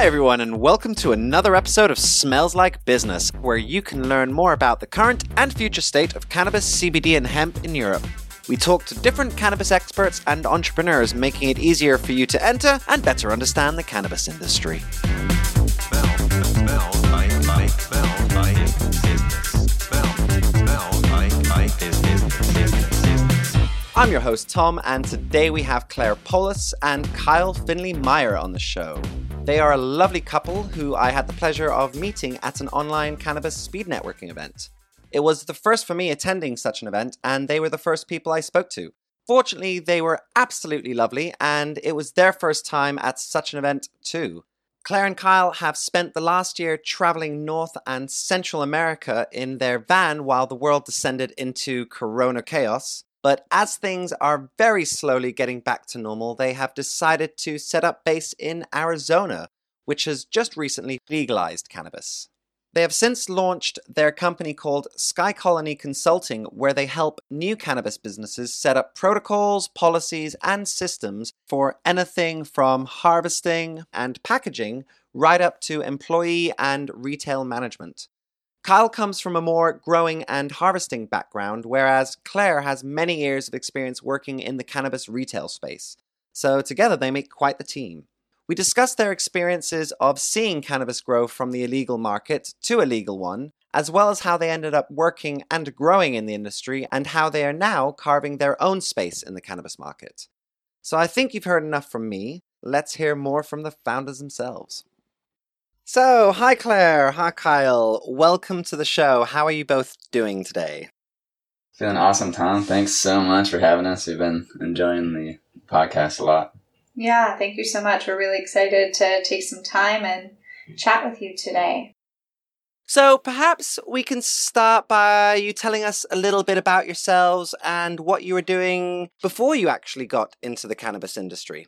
Hi, everyone, and welcome to another episode of Smells Like Business, where you can learn more about the current and future state of cannabis, CBD, and hemp in Europe. We talk to different cannabis experts and entrepreneurs, making it easier for you to enter and better understand the cannabis industry. I'm your host, Tom, and today we have Claire Poulos and Kyle Findley-Meier on the show. They are a lovely couple who I had the pleasure of meeting at an online cannabis speed networking event. It was the first for me attending such an event, and they were the first people I spoke to. Fortunately, they were absolutely lovely, and it was their first time at such an event too. Claire and Kyle have spent the last year traveling North and Central America in their van while the world descended into corona chaos. But as things are very slowly getting back to normal, they have decided to set up base in Arizona, which has just recently legalized cannabis. They have since launched their company called Sky Colony Consulting, where they help new cannabis businesses set up protocols, policies, and systems for anything from harvesting and packaging right up to employee and retail management. Kyle comes from a more growing and harvesting background, whereas Claire has many years of experience working in the cannabis retail space. So together they make quite the team. We discuss their experiences of seeing cannabis grow from the illegal market to a legal one, as well as how they ended up working and growing in the industry and how they are now carving their own space in the cannabis market. So I think you've heard enough from me. Let's hear more from the founders themselves. So, hi Claire, hi Kyle. Welcome to the show. How are you both doing today? Feeling awesome, Tom. Thanks so much for having us. We've been enjoying the podcast a lot. Yeah, thank you so much. We're really excited to take some time and chat with you today. So, perhaps we can start by you telling us a little bit about yourselves and what you were doing before you actually got into the cannabis industry.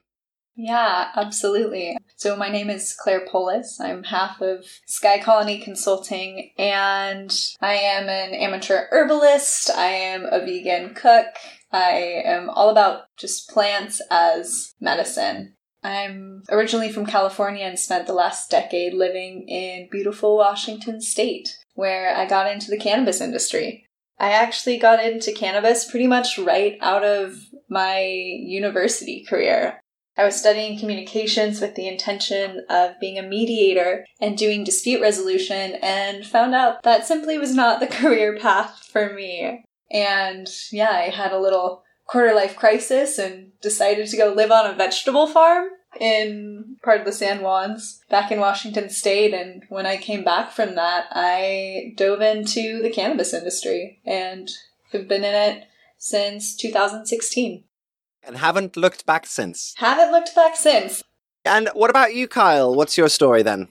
Yeah, absolutely. So my name is Claire Poulos. I'm half of Sky Colony Consulting and I am an amateur herbalist. I am a vegan cook. I am all about just plants as medicine. I'm originally from California and spent the last decade living in beautiful Washington state, where I got into the cannabis industry. I actually got into cannabis pretty much right out of my university career. I was studying communications with the intention of being a mediator and doing dispute resolution and found out that simply was not the career path for me. And yeah, I had a little quarter life crisis and decided to go live on a vegetable farm in part of the San Juans back in Washington state. And when I came back from that, I dove into the cannabis industry and have been in it since 2016 and haven't looked back since. Haven't looked back since. And what about you, Kyle? What's your story then?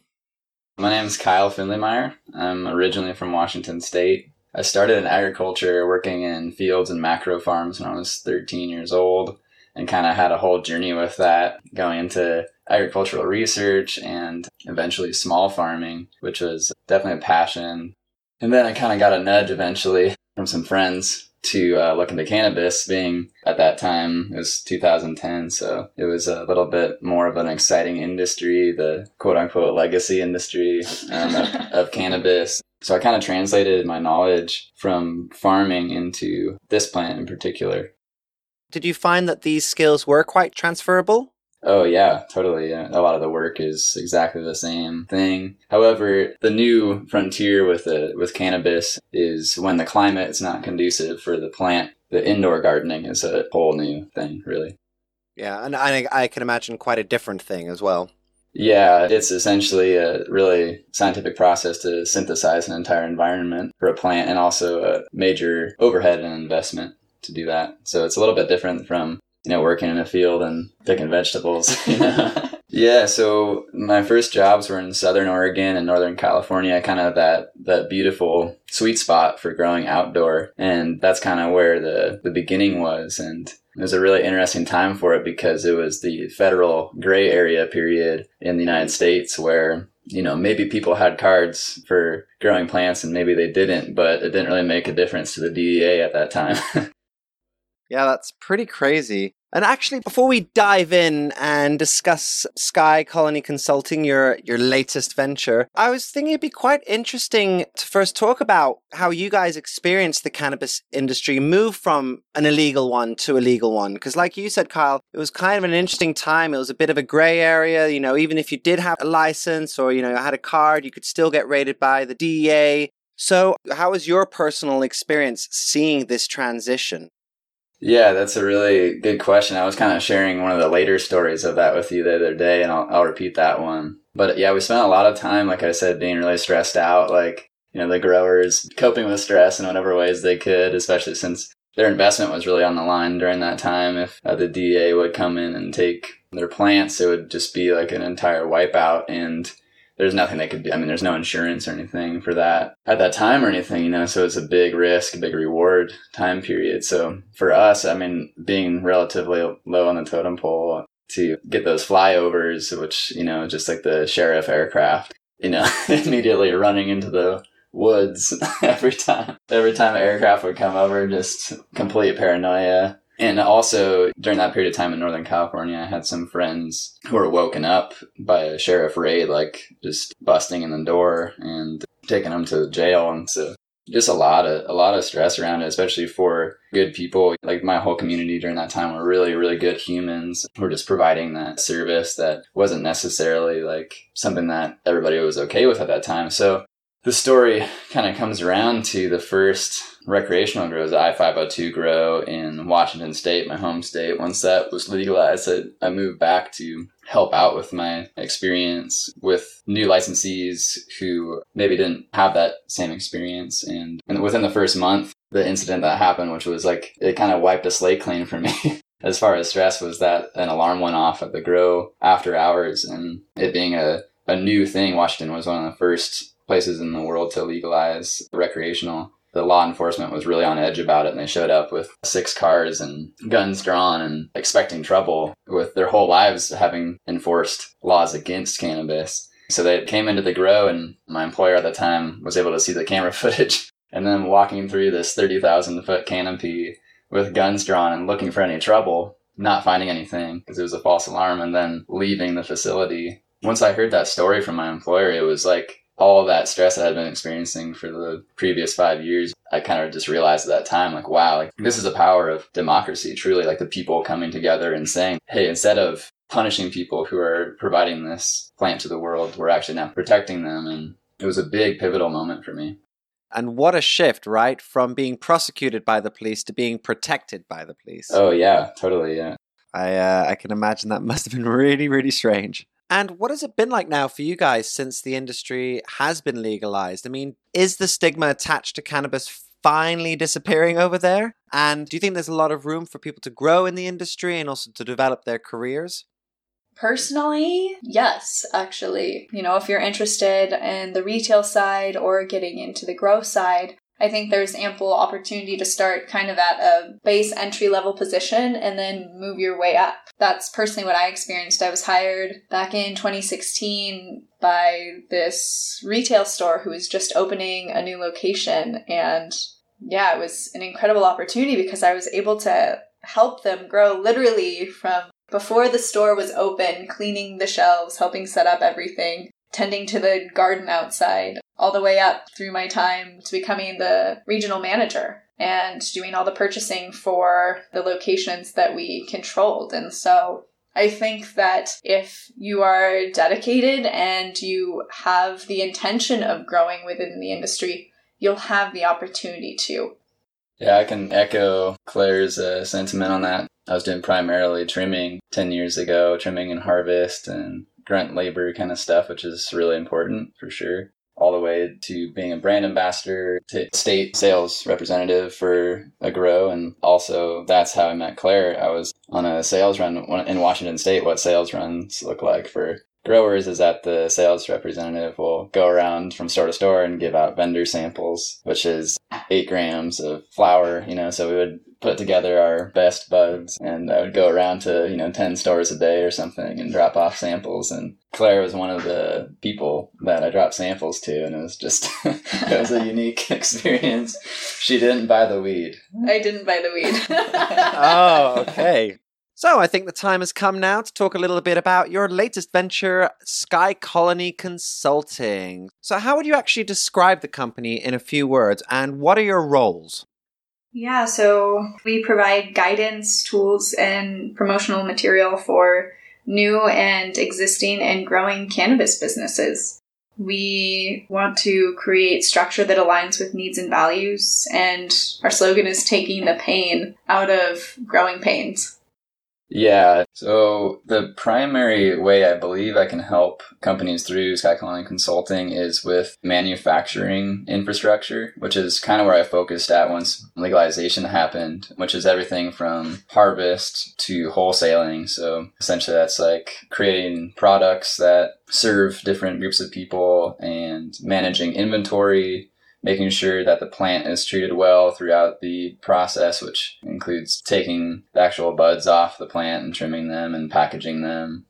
My name is Kyle Findley-Meier. I'm originally from Washington State. I started in agriculture working in fields and macro farms when I was 13 years old and kind of had a whole journey with that going into agricultural research and eventually small farming, which was definitely a passion. And then I kind of got a nudge eventually from some friends to uh, look into cannabis being at that time it was 2010 so it was a little bit more of an exciting industry the quote unquote legacy industry um, of, of cannabis. So i kind of translated my knowledge from farming into this plant in particular. Did you find that these skills were quite transferable Oh yeah, totally. A lot of the work is exactly the same thing. However, the new frontier with the with cannabis is when the climate is not conducive for the plant. The indoor gardening is a whole new thing, really. Yeah, and I, I can imagine quite a different thing as well. Yeah, it's essentially a really scientific process to synthesize an entire environment for a plant and also a major overhead and investment to do that. So it's a little bit different from you know, working in a field and picking vegetables. yeah, so my first jobs were in Southern Oregon and Northern California, kind of that that beautiful sweet spot for growing outdoor, and that's kind of where the the beginning was. And it was a really interesting time for it because it was the federal gray area period in the United States where you know, maybe people had cards for growing plants and maybe they didn't, but it didn't really make a difference to the DEA at that time. Yeah, that's pretty crazy. And actually, before we dive in and discuss Sky Colony Consulting, your your latest venture, I was thinking it'd be quite interesting to first talk about how you guys experienced the cannabis industry move from an illegal one to a legal one. Because, like you said, Kyle, it was kind of an interesting time. It was a bit of a gray area. You know, even if you did have a license or you know had a card, you could still get raided by the DEA. So, how was your personal experience seeing this transition? Yeah, that's a really good question. I was kind of sharing one of the later stories of that with you the other day, and I'll, I'll repeat that one. But yeah, we spent a lot of time, like I said, being really stressed out. Like, you know, the growers coping with stress in whatever ways they could, especially since their investment was really on the line during that time. If uh, the DA would come in and take their plants, it would just be like an entire wipeout. And there's nothing they could do. I mean, there's no insurance or anything for that at that time or anything, you know, so it's a big risk, a big reward time period. So for us, I mean, being relatively low on the totem pole to get those flyovers, which, you know, just like the sheriff aircraft, you know, immediately running into the woods every time. Every time an aircraft would come over, just complete paranoia. And also during that period of time in Northern California, I had some friends who were woken up by a sheriff raid, like just busting in the door and taking them to jail. And so just a lot of a lot of stress around it, especially for good people. Like my whole community during that time were really, really good humans who were just providing that service that wasn't necessarily like something that everybody was okay with at that time. So the story kind of comes around to the first recreational grows, I 502 grow in Washington State, my home state. Once that was legalized, I, moved back to help out with my experience with new licensees who maybe didn't have that same experience. And, and within the first month, the incident that happened, which was like, it kind of wiped a slate clean for me. as far as stress was that an alarm went off at the grow after hours and it being a, a new thing, Washington was one of the first places in the world to legalize recreational. The law enforcement was really on edge about it, and they showed up with six cars and guns drawn and expecting trouble with their whole lives having enforced laws against cannabis. So they came into the grow, and my employer at the time was able to see the camera footage. And then walking through this 30,000 foot canopy with guns drawn and looking for any trouble, not finding anything because it was a false alarm, and then leaving the facility. Once I heard that story from my employer, it was like all that stress I had been experiencing for the previous five years, I kind of just realized at that time, like, wow, like this is the power of democracy, truly, like the people coming together and saying, hey, instead of punishing people who are providing this plant to the world, we're actually now protecting them. And it was a big pivotal moment for me. And what a shift, right? From being prosecuted by the police to being protected by the police. Oh, yeah, totally. Yeah. I, uh, I can imagine that must have been really, really strange. And what has it been like now for you guys since the industry has been legalized? I mean, is the stigma attached to cannabis finally disappearing over there? And do you think there's a lot of room for people to grow in the industry and also to develop their careers? Personally, yes, actually. You know, if you're interested in the retail side or getting into the grow side, I think there's ample opportunity to start kind of at a base entry level position and then move your way up. That's personally what I experienced. I was hired back in 2016 by this retail store who was just opening a new location. And yeah, it was an incredible opportunity because I was able to help them grow literally from before the store was open, cleaning the shelves, helping set up everything, tending to the garden outside, all the way up through my time to becoming the regional manager and doing all the purchasing for the locations that we controlled. And so I think that if you are dedicated and you have the intention of growing within the industry, you'll have the opportunity to. Yeah, I can echo Claire's uh, sentiment on that. I was doing primarily trimming 10 years ago, trimming and harvest and grunt labor kind of stuff, which is really important for sure. All the way to being a brand ambassador, to state sales representative for a grow. And also, that's how I met Claire. I was on a sales run in Washington State, what sales runs look like for growers is that the sales representative will go around from store to store and give out vendor samples, which is eight grams of flower, you know, so we would put together our best buds and I would go around to, you know, 10 stores a day or something and drop off samples. And Claire was one of the people that I dropped samples to. And it was just, it was a unique experience. She didn't buy the weed. I didn't buy the weed. oh, okay. So I think the time has come now to talk a little bit about your latest venture, Sky Colony Consulting. So, how would you actually describe the company in a few words, and what are your roles? Yeah, so we provide guidance, tools, and promotional material for new and existing and growing cannabis businesses. We want to create structure that aligns with needs and values, and our slogan is taking the pain out of growing pains. Yeah. So the primary way I believe I can help companies through Sky Colony Consulting is with manufacturing infrastructure, which is kind of where I focused at once legalization happened, which is everything from harvest to wholesaling. So essentially that's like creating products that serve different groups of people and managing inventory, making sure that the plant is treated well throughout the process, which includes taking the actual buds off the plant and trimming them and packaging them.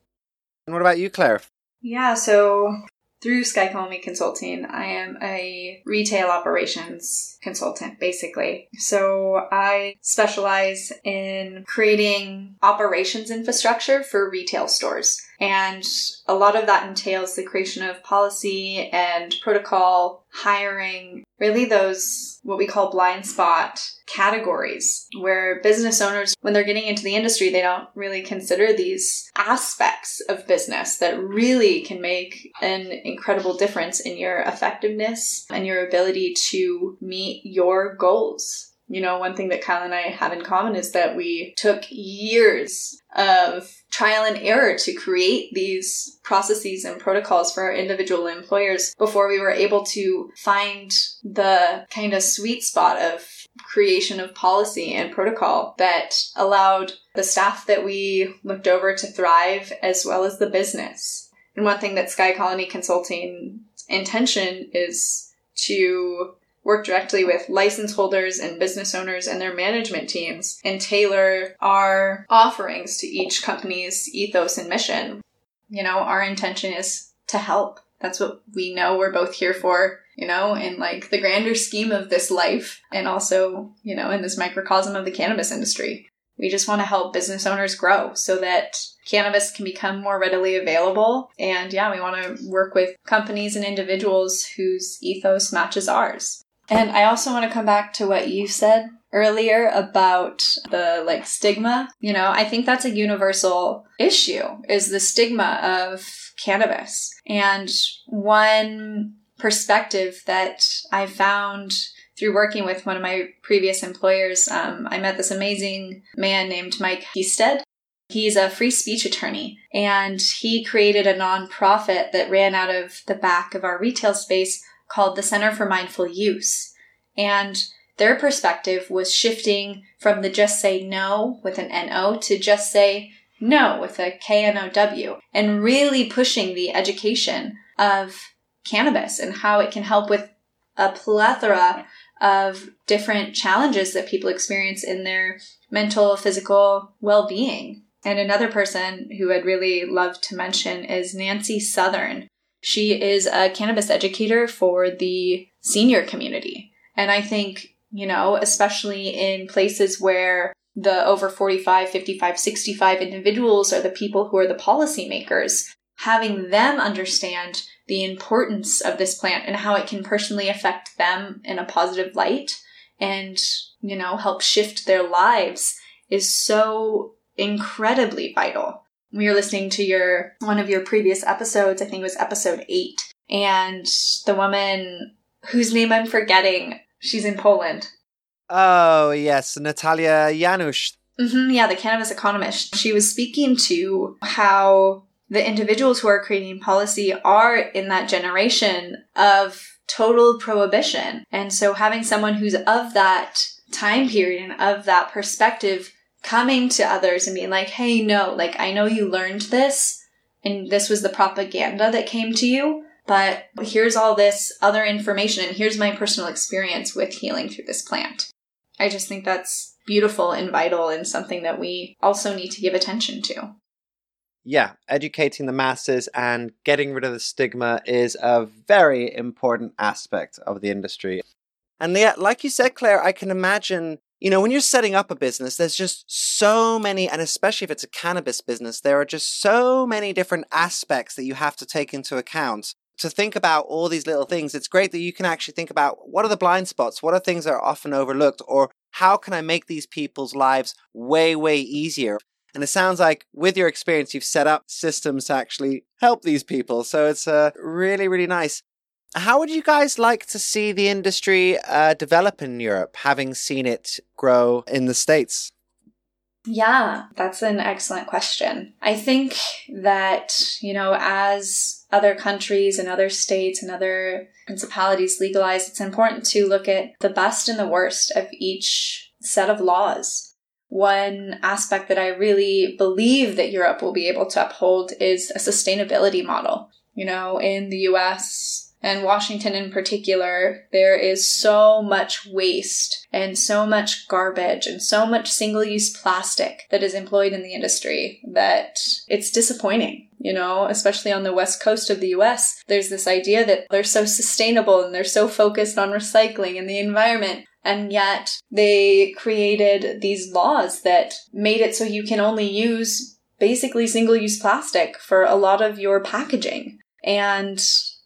And what about you, Claire? Yeah, so through Sky Colony Consulting, I am a retail operations consultant, basically. So I specialize in creating operations infrastructure for retail stores. And a lot of that entails the creation of policy and protocol, hiring, really those what we call blind spot categories where business owners, when they're getting into the industry, they don't really consider these aspects of business that really can make an incredible difference in your effectiveness and your ability to meet your goals. You know, one thing that Kyle and I have in common is that we took years of trial and error to create these processes and protocols for our individual employers before we were able to find the kind of sweet spot of creation of policy and protocol that allowed the staff that we looked over to thrive as well as the business. And one thing that Sky Colony Consulting intention is to work directly with license holders and business owners and their management teams and tailor our offerings to each company's ethos and mission. You know, our intention is to help. That's what we know we're both here for, you know, in like the grander scheme of this life and also, you know, in this microcosm of the cannabis industry. We just want to help business owners grow so that cannabis can become more readily available. And yeah, we want to work with companies and individuals whose ethos matches ours. And I also want to come back to what you said earlier about the like stigma. You know, I think that's a universal issue is the stigma of cannabis. And one perspective that I found through working with one of my previous employers, um, I met this amazing man named Mike Hiestand. He's a free speech attorney and he created a nonprofit that ran out of the back of our retail space called the Center for Mindful Use. And their perspective was shifting from the just say no with an NO to just say no with a KNOW and really pushing the education of cannabis and how it can help with a plethora of different challenges that people experience in their mental, physical well being. And another person who I'd really love to mention is Nancy Southern. She is a cannabis educator for the senior community. And I think, you know, especially in places where the over 45, 55, 65 individuals are the people who are the policymakers, having them understand the importance of this plant and how it can personally affect them in a positive light and, you know, help shift their lives is so incredibly vital we were listening to your one of your previous episodes. I think it was episode eight, and the woman whose name I'm forgetting, she's in Poland. Oh yes, Natalia Janusz. Mm-hmm, yeah, the cannabis economist. She was speaking to how the individuals who are creating policy are in that generation of total prohibition. And so having someone who's of that time period and of that perspective coming to others and being like, hey, no, like, I know you learned this and this was the propaganda that came to you, but here's all this other information and here's my personal experience with healing through this plant. I just think that's beautiful and vital and something that we also need to give attention to. Yeah, educating the masses and getting rid of the stigma is a very important aspect of the industry. And yet, like you said, Claire, I can imagine you know, when you're setting up a business, there's just so many, and especially if it's a cannabis business, there are just so many different aspects that you have to take into account. To think about all these little things, it's great that you can actually think about what are the blind spots? What are things that are often overlooked? Or how can I make these people's lives way, way easier? And it sounds like with your experience, you've set up systems to actually help these people. So it's uh, really, really nice. How would you guys like to see the industry uh, develop in Europe, having seen it grow in the States? Yeah, that's an excellent question. I think that, you know, as other countries and other states and other principalities legalize, it's important to look at the best and the worst of each set of laws. One aspect that I really believe that Europe will be able to uphold is a sustainability model. You know, in the US, and Washington in particular, there is so much waste and so much garbage and so much single use plastic that is employed in the industry that it's disappointing. You know, especially on the west coast of the US, there's this idea that they're so sustainable and they're so focused on recycling and the environment. And yet they created these laws that made it so you can only use basically single use plastic for a lot of your packaging. And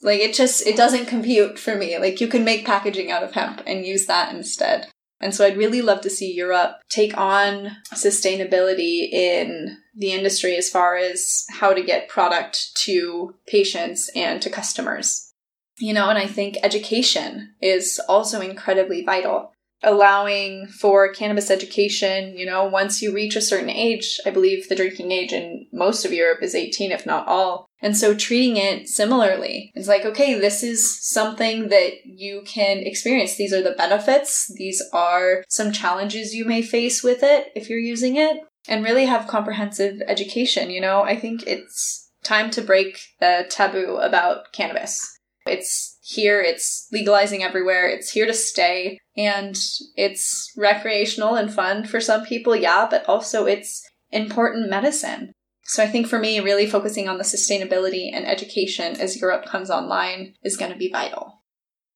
like it just it doesn't compute for me. Like you can make packaging out of hemp and use that instead. And so I'd really love to see Europe take on sustainability in the industry as far as how to get product to patients and to customers. You know, and I think education is also incredibly vital allowing for cannabis education, you know, once you reach a certain age, I believe the drinking age in most of Europe is 18, if not all. And so treating it similarly. It's like, okay, this is something that you can experience. These are the benefits. These are some challenges you may face with it if you're using it. And really have comprehensive education. You know, I think it's time to break the taboo about cannabis. It's here, it's legalizing everywhere, it's here to stay, and it's recreational and fun for some people, yeah, but also it's important medicine. So I think for me, really focusing on the sustainability and education as Europe comes online is going to be vital.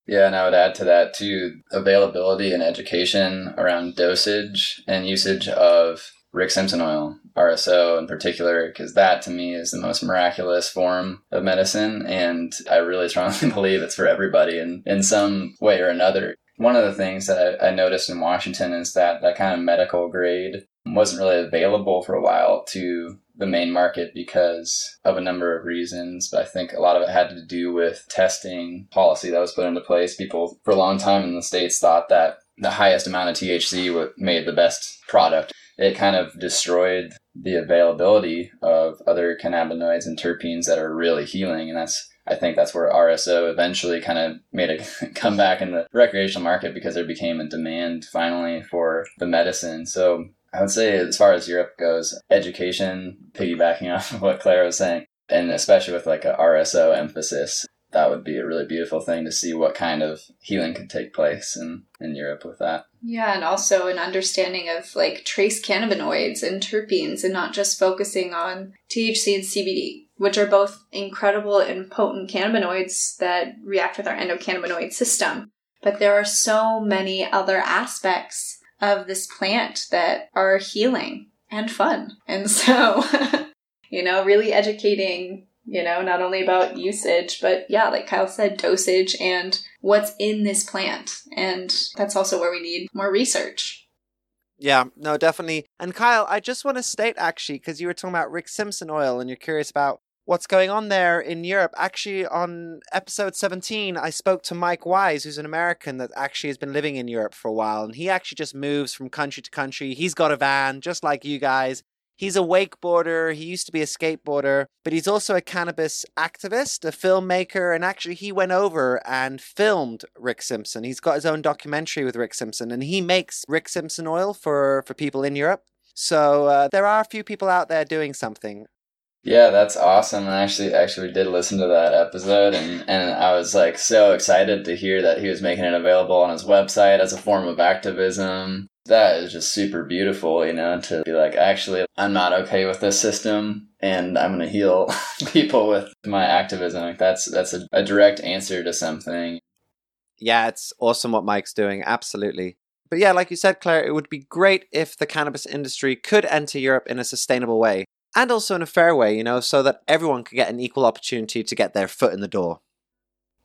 Yeah, and I would add to that too availability and education around dosage and usage of Rick Simpson oil, RSO in particular, because that to me is the most miraculous form of medicine. And I really strongly believe it's for everybody in, in some way or another. One of the things that I, I noticed in Washington is that that kind of medical grade wasn't really available for a while to the main market because of a number of reasons. But I think a lot of it had to do with testing policy that was put into place. People for a long time in the States thought that the highest amount of THC made the best product it kind of destroyed the availability of other cannabinoids and terpenes that are really healing. And that's, I think that's where RSO eventually kind of made a comeback in the recreational market because there became a demand finally for the medicine. So I would say, as far as Europe goes, education, piggybacking off of what Claire was saying, and especially with like a RSO emphasis, that would be a really beautiful thing to see what kind of healing could take place in, in Europe with that. Yeah, and also an understanding of like trace cannabinoids and terpenes and not just focusing on THC and CBD, which are both incredible and potent cannabinoids that react with our endocannabinoid system. But there are so many other aspects of this plant that are healing and fun. And so, you know, really educating you know, not only about usage, but yeah, like Kyle said, dosage and what's in this plant. And that's also where we need more research. Yeah, no, definitely. And Kyle, I just want to state actually, because you were talking about Rick Simpson oil and you're curious about what's going on there in Europe. Actually, on episode 17, I spoke to Mike Wise, who's an American that actually has been living in Europe for a while. And he actually just moves from country to country. He's got a van, just like you guys. He's a wakeboarder. He used to be a skateboarder, but he's also a cannabis activist, a filmmaker, and actually he went over and filmed Rick Simpson. He's got his own documentary with Rick Simpson, and he makes Rick Simpson oil for for people in Europe. So uh, there are a few people out there doing something. Yeah, that's awesome. I actually actually did listen to that episode and, and I was like so excited to hear that he was making it available on his website as a form of activism that is just super beautiful, you know, to be like, actually, I'm not okay with this system and I'm to heal people with my activism. Like that's, that's a, a direct answer to something. Yeah, it's awesome what Mike's doing. Absolutely. But yeah, like you said, Claire, it would be great if the cannabis industry could enter Europe in a sustainable way and also in a fair way, you know, so that everyone could get an equal opportunity to get their foot in the door.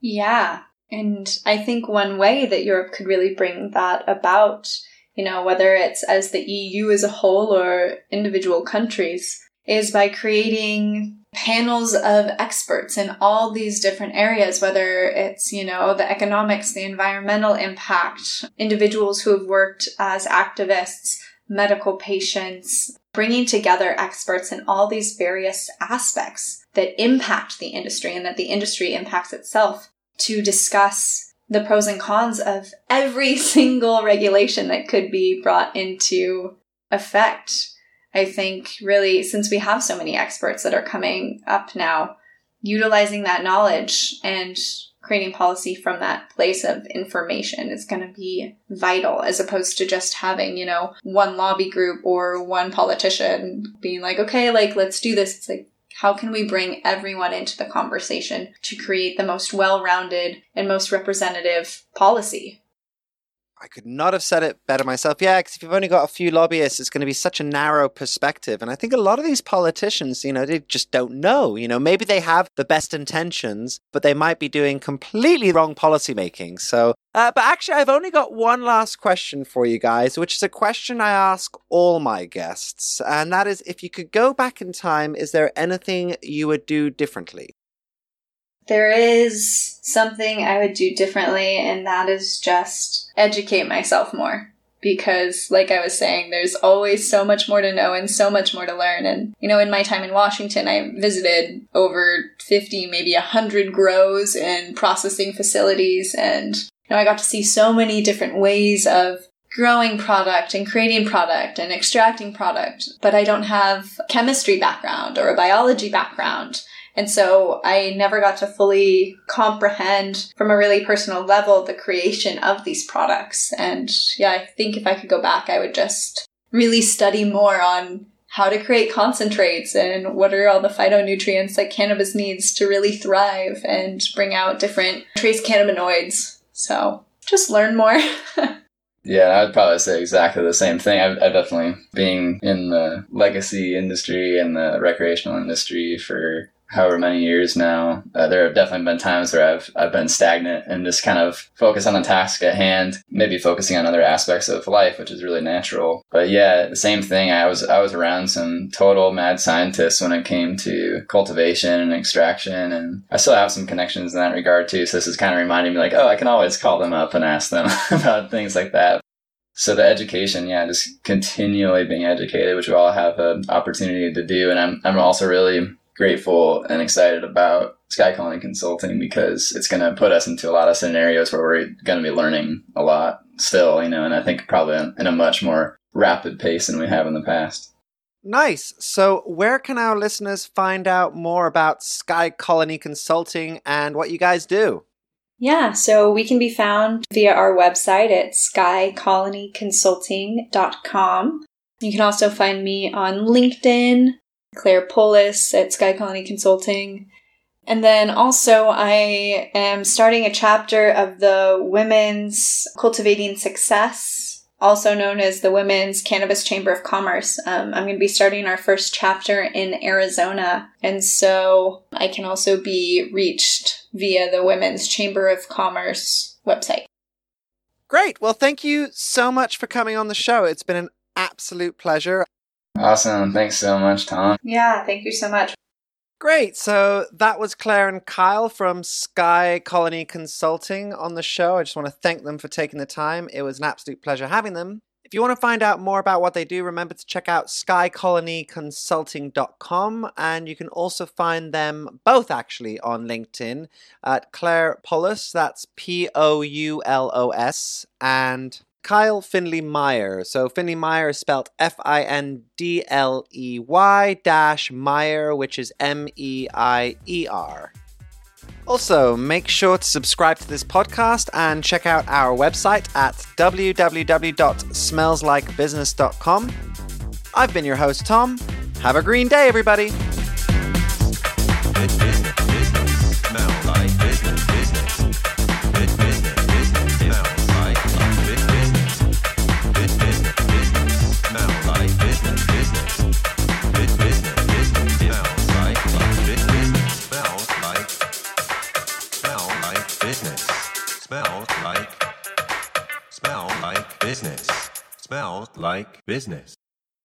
Yeah. And I think one way that Europe could really bring that about, you know, whether it's as the EU as a whole or individual countries, is by creating panels of experts in all these different areas, whether it's, you know, the economics, the environmental impact, individuals who have worked as activists, medical patients, bringing together experts in all these various aspects that impact the industry and that the industry impacts itself to discuss the pros and cons of every single regulation that could be brought into effect. I think really, since we have so many experts that are coming up now, utilizing that knowledge and creating policy from that place of information is going to be vital as opposed to just having, you know, one lobby group or one politician being like, okay, like, let's do this. It's like, how can we bring everyone into the conversation to create the most well rounded and most representative policy? I could not have said it better myself. Yeah, because if you've only got a few lobbyists, it's going to be such a narrow perspective. And I think a lot of these politicians, you know, they just don't know. You know, maybe they have the best intentions, but they might be doing completely wrong policymaking. So, uh, but actually, I've only got one last question for you guys, which is a question I ask all my guests. And that is if you could go back in time, is there anything you would do differently? There is something I would do differently, and that is just educate myself more. Because, like I was saying, there's always so much more to know and so much more to learn. And, you know, in my time in Washington, I visited over 50, maybe 100 grows and processing facilities. And, you know, I got to see so many different ways of growing product and creating product and extracting product. But I don't have chemistry background or a biology background. And so I never got to fully comprehend from a really personal level the creation of these products. And yeah, I think if I could go back, I would just really study more on how to create concentrates and what are all the phytonutrients that cannabis needs to really thrive and bring out different trace cannabinoids. So just learn more. Yeah, I'd probably say exactly the same thing. I've, I've, definitely being in the legacy industry and the recreational industry for however many years now, uh, there have definitely been times where I've I've been stagnant and just kind of focus on the task at hand, maybe focusing on other aspects of life, which is really natural. But yeah, the same thing. I was I was around some total mad scientists when it came to cultivation and extraction, and I still have some connections in that regard too. So this is kind of reminding me like, oh, I can always call them up and ask them about things like that. So the education, yeah, just continually being educated, which we all have an opportunity to do, and I'm I'm also really grateful and excited about Sky Colony Consulting because it's going to put us into a lot of scenarios where we're going to be learning a lot still, you know, and I think probably in a much more rapid pace than we have in the past. Nice. So, where can our listeners find out more about Sky Colony Consulting and what you guys do? Yeah, so we can be found via our website at skycolonyconsulting.com. You can also find me on LinkedIn, Claire Poulos at Sky Colony Consulting. And then also, I am starting a chapter of the Women's Cultivating Success, also known as the Women's Cannabis Chamber of Commerce. Um, I'm going to be starting our first chapter in Arizona. And so I can also be reached via the Women's Chamber of Commerce website. Great. Well, thank you so much for coming on the show. It's been an absolute pleasure. Awesome. Thanks so much, Tom. Yeah, thank you so much. Great. So that was Claire and Kyle from Sky Colony Consulting on the show. I just want to thank them for taking the time. It was an absolute pleasure having them. If you want to find out more about what they do, remember to check out skycolonyconsulting.com. And you can also find them both actually on LinkedIn at Claire Poulos, that's P O U L O S, and Kyle Findley-Meier. So Findley-Meier is spelled F I N D L E Y dash Meyer, which is M E I E R. Also, make sure to subscribe to this podcast and check out our website at www.smellslikebusiness.com. I've been your host, Tom. Have a green day, everybody. Like. Business.